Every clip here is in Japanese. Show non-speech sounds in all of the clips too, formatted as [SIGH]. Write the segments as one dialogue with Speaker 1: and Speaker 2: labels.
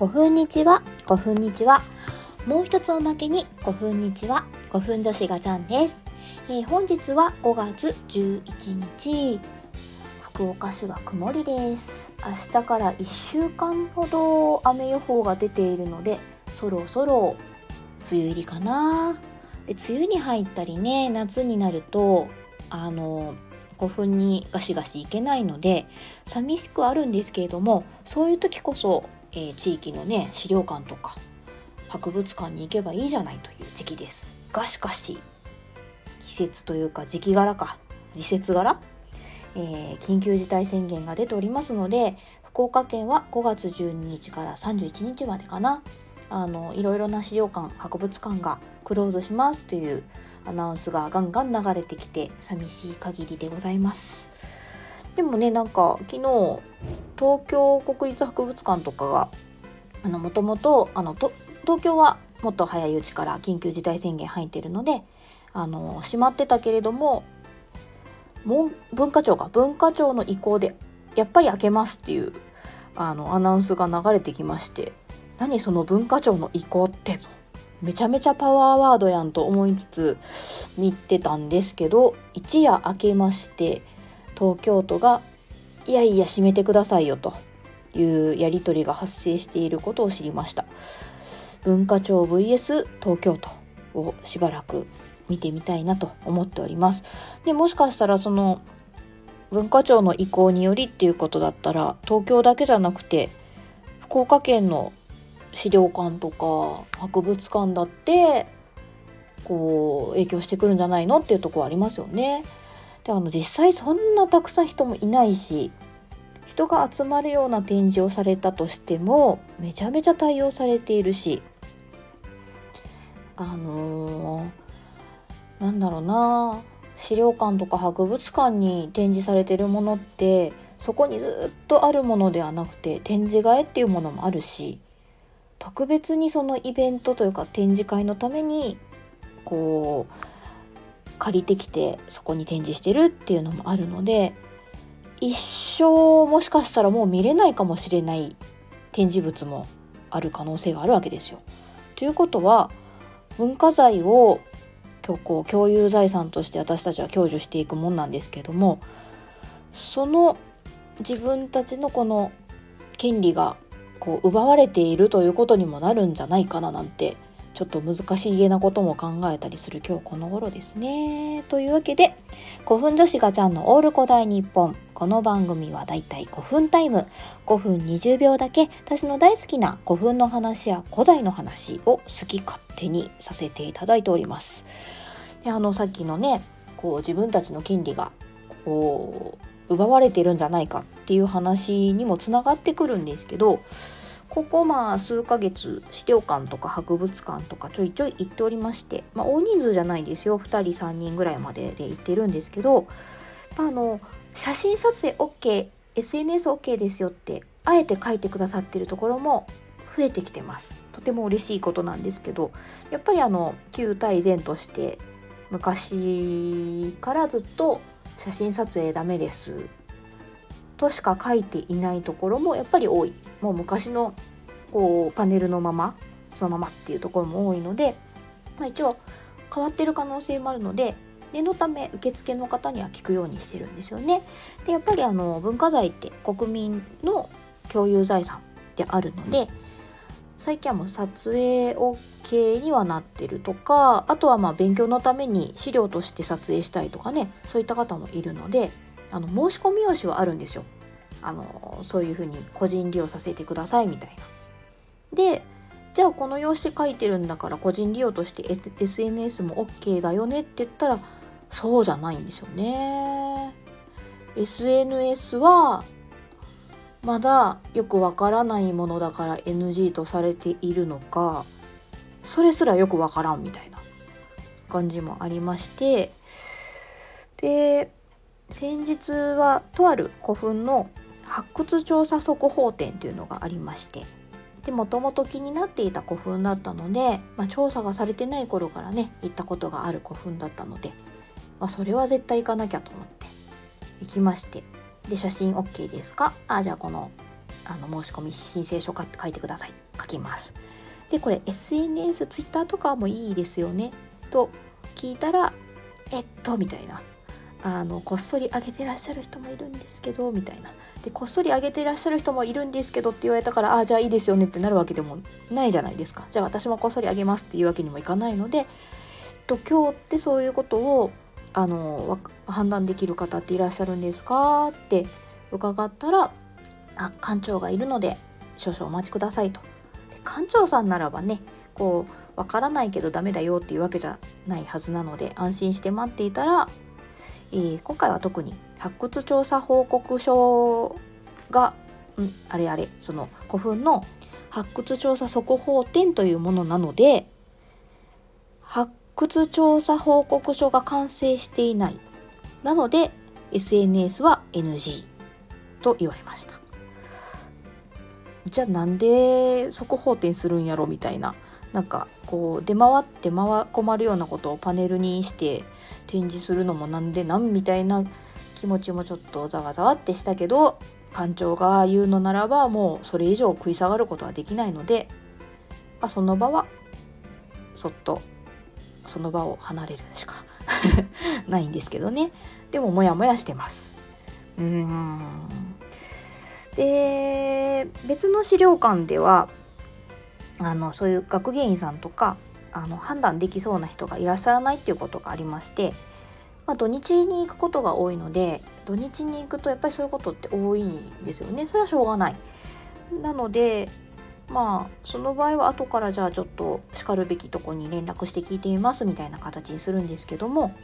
Speaker 1: 5分日は5分日はもう一つおまけに5分日は5分女子がちゃんです、えー、本日は5月11日。福岡市は曇りです。明日から1週間ほど雨予報が出ているのでそろそろ梅雨入りかな。で梅雨に入ったりね夏になるとあの5分にガシガシいけないので寂しくあるんですけれどもそういう時こそ、えー、地域のね資料館とか博物館に行けばいいじゃないという時期です。がしかし季節というか時期柄か時節柄、えー、緊急事態宣言が出ておりますので福岡県は5月12日から31日までかな。あのいろいろな資料館博物館がクローズしますというアナウンスがガンガン流れてきて寂しい限りでございます。でもねなんか昨日東京国立博物館とかがあのもともとあの東京はもっと早いうちから緊急事態宣言入ってるのであの閉まってたけれども文化庁が文化庁の意向でやっぱり開けますっていうあのアナウンスが流れてきまして何その文化庁の意向ってめちゃめちゃパワーワードやんと思いつつ見てたんですけど一夜明けまして東京都が「いやいや閉めてくださいよ」というやり取りが発生していることを知りました文化庁 VS 東京都をしばらく見てみたいなと思っておりますでもしかしたらその文化庁の意向によりっていうことだったら東京だけじゃなくて福岡県の資料館とか博物館だってこう影響してくるんじゃないのっていうとこありますよね。であの実際そんなたくさん人もいないし人が集まるような展示をされたとしてもめちゃめちゃ対応されているしあのー、なんだろうな資料館とか博物館に展示されてるものってそこにずっとあるものではなくて展示替えっていうものもあるし特別にそのイベントというか展示会のためにこう借りてきてそこに展示してるっていうのもあるので一生もしかしたらもう見れないかもしれない展示物もある可能性があるわけですよ。ということは文化財をこう共有財産として私たちは享受していくもんなんですけどもその自分たちのこの権利がこう奪われているということにもなるんじゃないかななんてちょっと難しいげなことも考えたりする今日この頃ですね。というわけで古墳女子ガチャンのオール古代日本この番組はだいたい5分タイム5分20秒だけ私の大好きな古墳の話や古代の話を好き勝手にさせていただいております。であのさっきのねこう自分たちの権利がこう奪われてるんじゃないかっていう話にもつながってくるんですけどここまあ数ヶ月資料館とか博物館とかちょいちょい行っておりまして、まあ、大人数じゃないですよ。2人3人ぐらいまでで行ってるんですけどあの写真撮影 OKSNSOK ですよってあえて書いてくださってるところも増えてきてます。とても嬉しいことなんですけどやっぱりあの旧体前として昔からずっと写真撮影ダメですとしか書いていないところもやっぱり多いもう昔のこうパネルのままそのままっていうところも多いので、まあ、一応変わってる可能性もあるので念のため受付の方には聞くようにしてるんですよね。でやっぱりあの文化財って国民の共有財産であるので最近はもう撮影 OK にはなってるとかあとはまあ勉強のために資料として撮影したいとかねそういった方もいるのであの申し込み用紙はあるんですよあのそういうふうに個人利用させてくださいみたいな。でじゃあこの用紙書いてるんだから個人利用として SNS も OK だよねって言ったらそうじゃないんですよね。SNS はまだよくわからないものだから NG とされているのかそれすらよくわからんみたいな感じもありましてで先日はとある古墳の発掘調査速報展というのがありましてでもともと気になっていた古墳だったので、まあ、調査がされてない頃からね行ったことがある古墳だったので、まあ、それは絶対行かなきゃと思って行きましてで写真 OK ですか？あじゃあこのあの申し込み申請書かって書いてください。書きます。でこれ SNS ツイッターとかもいいですよね？と聞いたらえっとみたいな。あのこっそり上げてらっしゃる人もいるんですけどみたいな。でこっそり上げてらっしゃる人もいるんですけどって言われたからああじゃあいいですよねってなるわけでもないじゃないですか。じゃあ私もこっそり上げますっていうわけにもいかないので、えっと、今日ってそういうことをあの判断できる方っていらっしゃるんですかって伺ったらあ館長がいるので少々お待ちくださいと。で館長さんならばねこうわからないけどダメだよっていうわけじゃないはずなので安心して待っていたらえー、今回は特に発掘調査報告書が、うん、あれあれその古墳の発掘調査速報展というものなので発掘調査報告書が完成していない。なので SNS は NG と言われました。じゃあなんで速報展するんやろみたいななんかこう出回って回困るようなことをパネルにして展示するのもなんでなんみたいな気持ちもちょっとざわざわってしたけど館長が言うのならばもうそれ以上食い下がることはできないので、まあ、その場はそっとその場を離れるしか [LAUGHS] ないんですけどね。でもモヤモヤしてます。うーん。で別の資料館ではあのそういう学芸員さんとかあの判断できそうな人がいらっしゃらないっていうことがありまして、まあ、土日に行くことが多いので土日に行くとやっぱりそういうことって多いんですよねそれはしょうがない。なのでまあその場合は後からじゃあちょっとしかるべきとこに連絡して聞いてみますみたいな形にするんですけども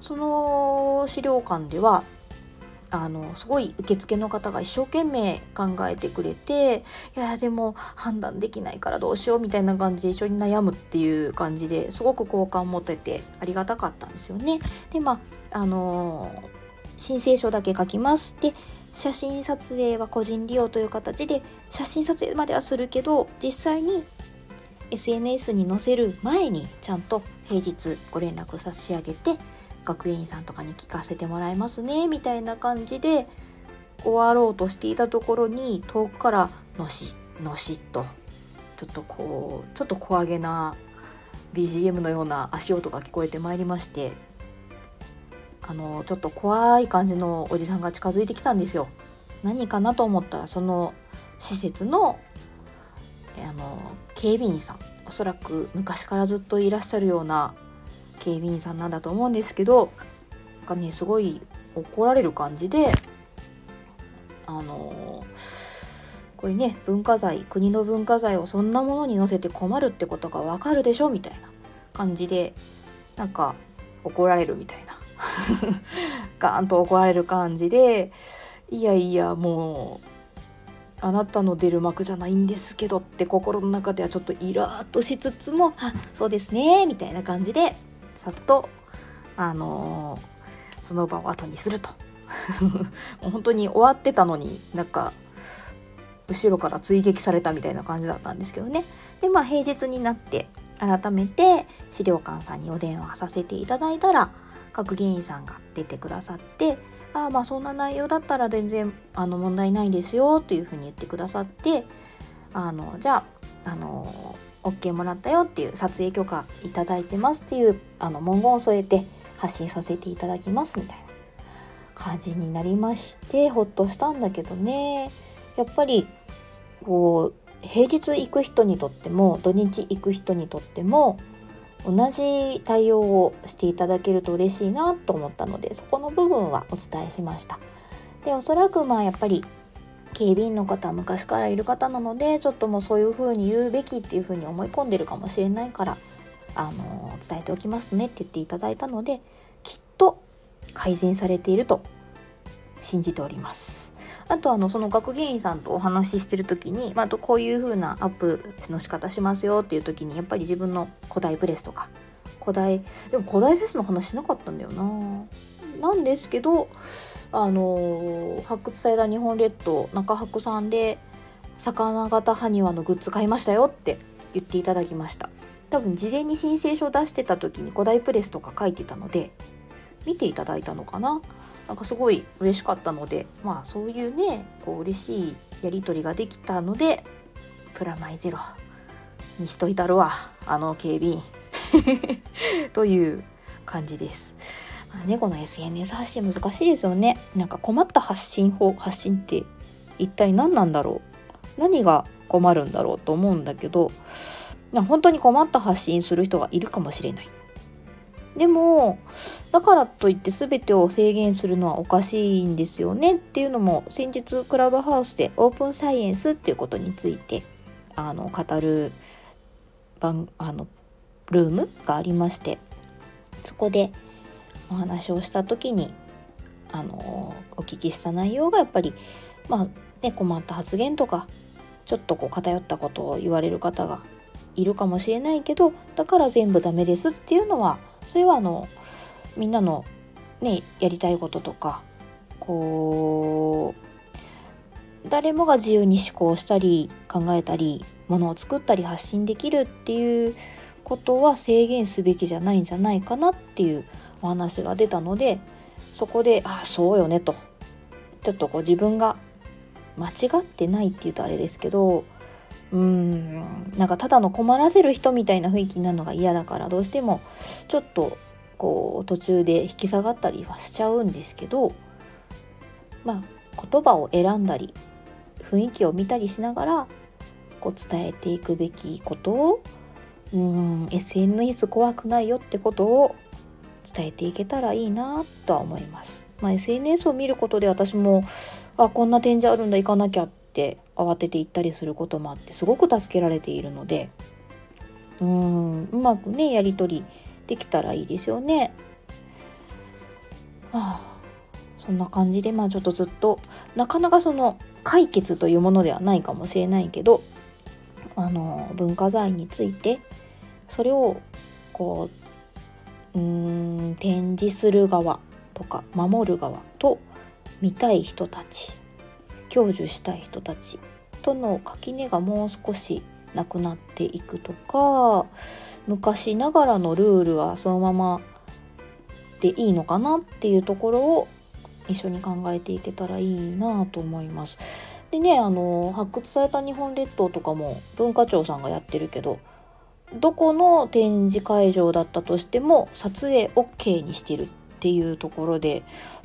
Speaker 1: その資料館ではあのすごい受付の方が一生懸命考えてくれていやでも判断できないからどうしようみたいな感じで一緒に悩むっていう感じですごく好感持ててありがたかったんですよね。でまああの申請書だけ書きます。で写真撮影は個人利用という形で写真撮影まではするけど実際に SNS に載せる前にちゃんと平日ご連絡差し上げて学芸員さんとかに聞かせてもらいますねみたいな感じで終わろうとしていたところに遠くからのしのしっとちょっとこうちょっと小上げな BGM のような足音が聞こえてまいりましてあのちょっと怖い感じのおじさんが近づいてきたんですよ。何かなと思ったらその施設のあの警備員さんおそらく昔からずっといらっしゃるような警備員さんなんだと思うんですけどなんかねすごい怒られる感じであのこれね文化財国の文化財をそんなものに載せて困るってことがわかるでしょ？みたいな感じでなんか怒られるみたいな。[LAUGHS] ガーンと怒られる感じでいやいやもうあなたの出る幕じゃないんですけどって心の中ではちょっとイラッとしつつもあそうですねみたいな感じでさっとあのー、その場を後にすると。[LAUGHS] 本当に終わってたのになんか後ろから追撃されたみたいな感じだったんですけどね。でまあ平日になって改めて資料館さんにお電話させていただいたら各議員さんが出てくださってああまあそんな内容だったら全然あの問題ないですよというふうに言ってくださってあのじゃああの OK もらったよっていう撮影許可いただいてますっていうあの文言を添えて発信させていただきますみたいな感じになりましてほっとしたんだけどねやっぱりこう平日行く人にとっても土日行く人にとっても同じ対応をしていただけると嬉しいなと思ったのでそこの部分はお伝えしました。でおそらくまあやっぱり警備員の方は昔からいる方なのでちょっともうそういう風に言うべきっていう風に思い込んでるかもしれないからあの伝えておきますねって言っていただいたのできっと改善されていると信じております。あとあのその学芸員さんとお話ししてる時に、まあ、とこういう風なアップの仕方しますよっていう時にやっぱり自分の古代プレスとか古代でも古代フェスの話しなかったんだよな。なんですけどあの発掘された日本列島中博さんで魚型埴輪のグッズ買いましたよって言っていただきました。多分事前に申請書出してた時に古代プレスとか書いてたので見ていただいたのかな？なんかすごい嬉しかったのでまあそういうねこう嬉しいやり取りができたのでプラマイゼロにしといたるわあの警備員。[LAUGHS] という感じです。まあね、この SNS 発信難しいですよね。なんか困った発信法発信って一体何なんだろう？何が困るんだろうと思うんだけど本当に困った発信する人がいるかもしれない。でもだからといって全てを制限するのはおかしいんですよねっていうのも先日クラブハウスでオープンサイエンスっていうことについてあの語る番あのルームがありましてそこでお話をした時にあのお聞きした内容がやっぱりまあね困った発言とかちょっとこう偏ったことを言われる方がいるかもしれないけどだから全部ダメですっていうのはそれはあのみんなのねやりたいこととかこう誰もが自由に思考したり考えたりものを作ったり発信できるっていうことは制限すべきじゃないんじゃないかなっていうお話が出たのでそこでああそうよねと。ちょっとこう自分が間違ってないっていうとあれですけどうーんなんかただの困らせる人みたいな雰囲気になるのが嫌だからどうしてもちょっとこう途中で引き下がったりはしちゃうんですけどまあ言葉を選んだり雰囲気を見たりしながらこう伝えていくべきことをうん SNS 怖くないよってことを伝えていけたらいいなとは思います。まあ、SNS を見ることで私もあこんな展示あるんだ行かなきゃって慌てて行ったりすることもあってすごく助けられているのでうんうまくねやり取りできたらいいですよね。はあ、そんな感じでまあちょっとずっとなかなかその解決というものではないかもしれないけどあの文化財についてそれをこううん展示する側とか守る側と見たい人たち享受したい人たちとの垣根がもう少しなくなっていくとか昔ながらのルールはそのままでいいのかなっていうところを一緒に考えていけたらいいなと思います。でねあの発掘された日本列島とかも文化庁さんがやってるけどどこの展示会場だったとしても撮影 OK にしてるっていうところで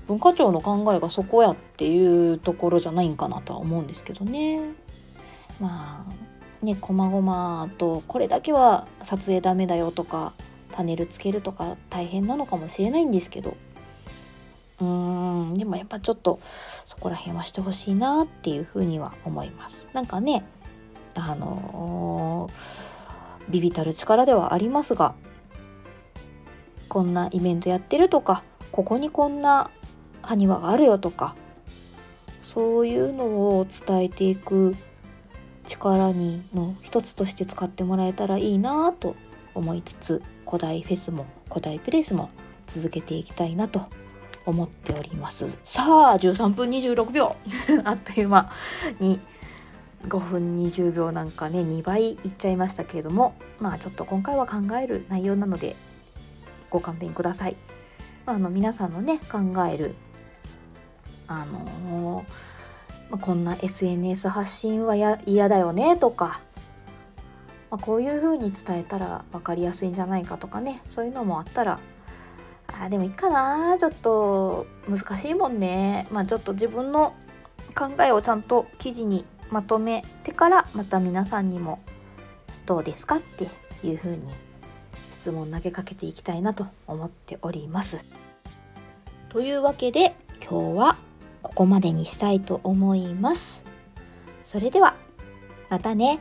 Speaker 1: 文化庁の考えがそこやっていうところじゃないんかなとは思うんですけどね。まあねこまごまとこれだけは撮影ダメだよとかパネルつけるとか大変なのかもしれないんですけどうーんでもやっぱちょっとそこら辺はしてほしいなっていうふうには思います。なんかねあのー、ビビたる力ではありますがこんなイベントやってるとかここにこんな埴輪があるよとかそういうのを伝えていく力にの一つとして使ってもらえたらいいなと思いつつ古代フェスも古代プレスも続けていきたいなと思っております。さあ13分26秒。[LAUGHS] あっという間に5分20秒なんかね2倍いっちゃいましたけれどもまあちょっと今回は考える内容なのでご勘弁ください。あの皆さんのね考えるあのー、こんな SNS 発信は嫌だよねとか、まあ、こういう風に伝えたら分かりやすいんじゃないかとかねそういうのもあったらあでもいいかなちょっと難しいもんねまあちょっと自分の考えをちゃんと記事にまとめてからまた皆さんにもどうですかっていうふうに質問投げかけていきたいなと思っております。というわけで今日はここまでにしたいと思います。それではまたね。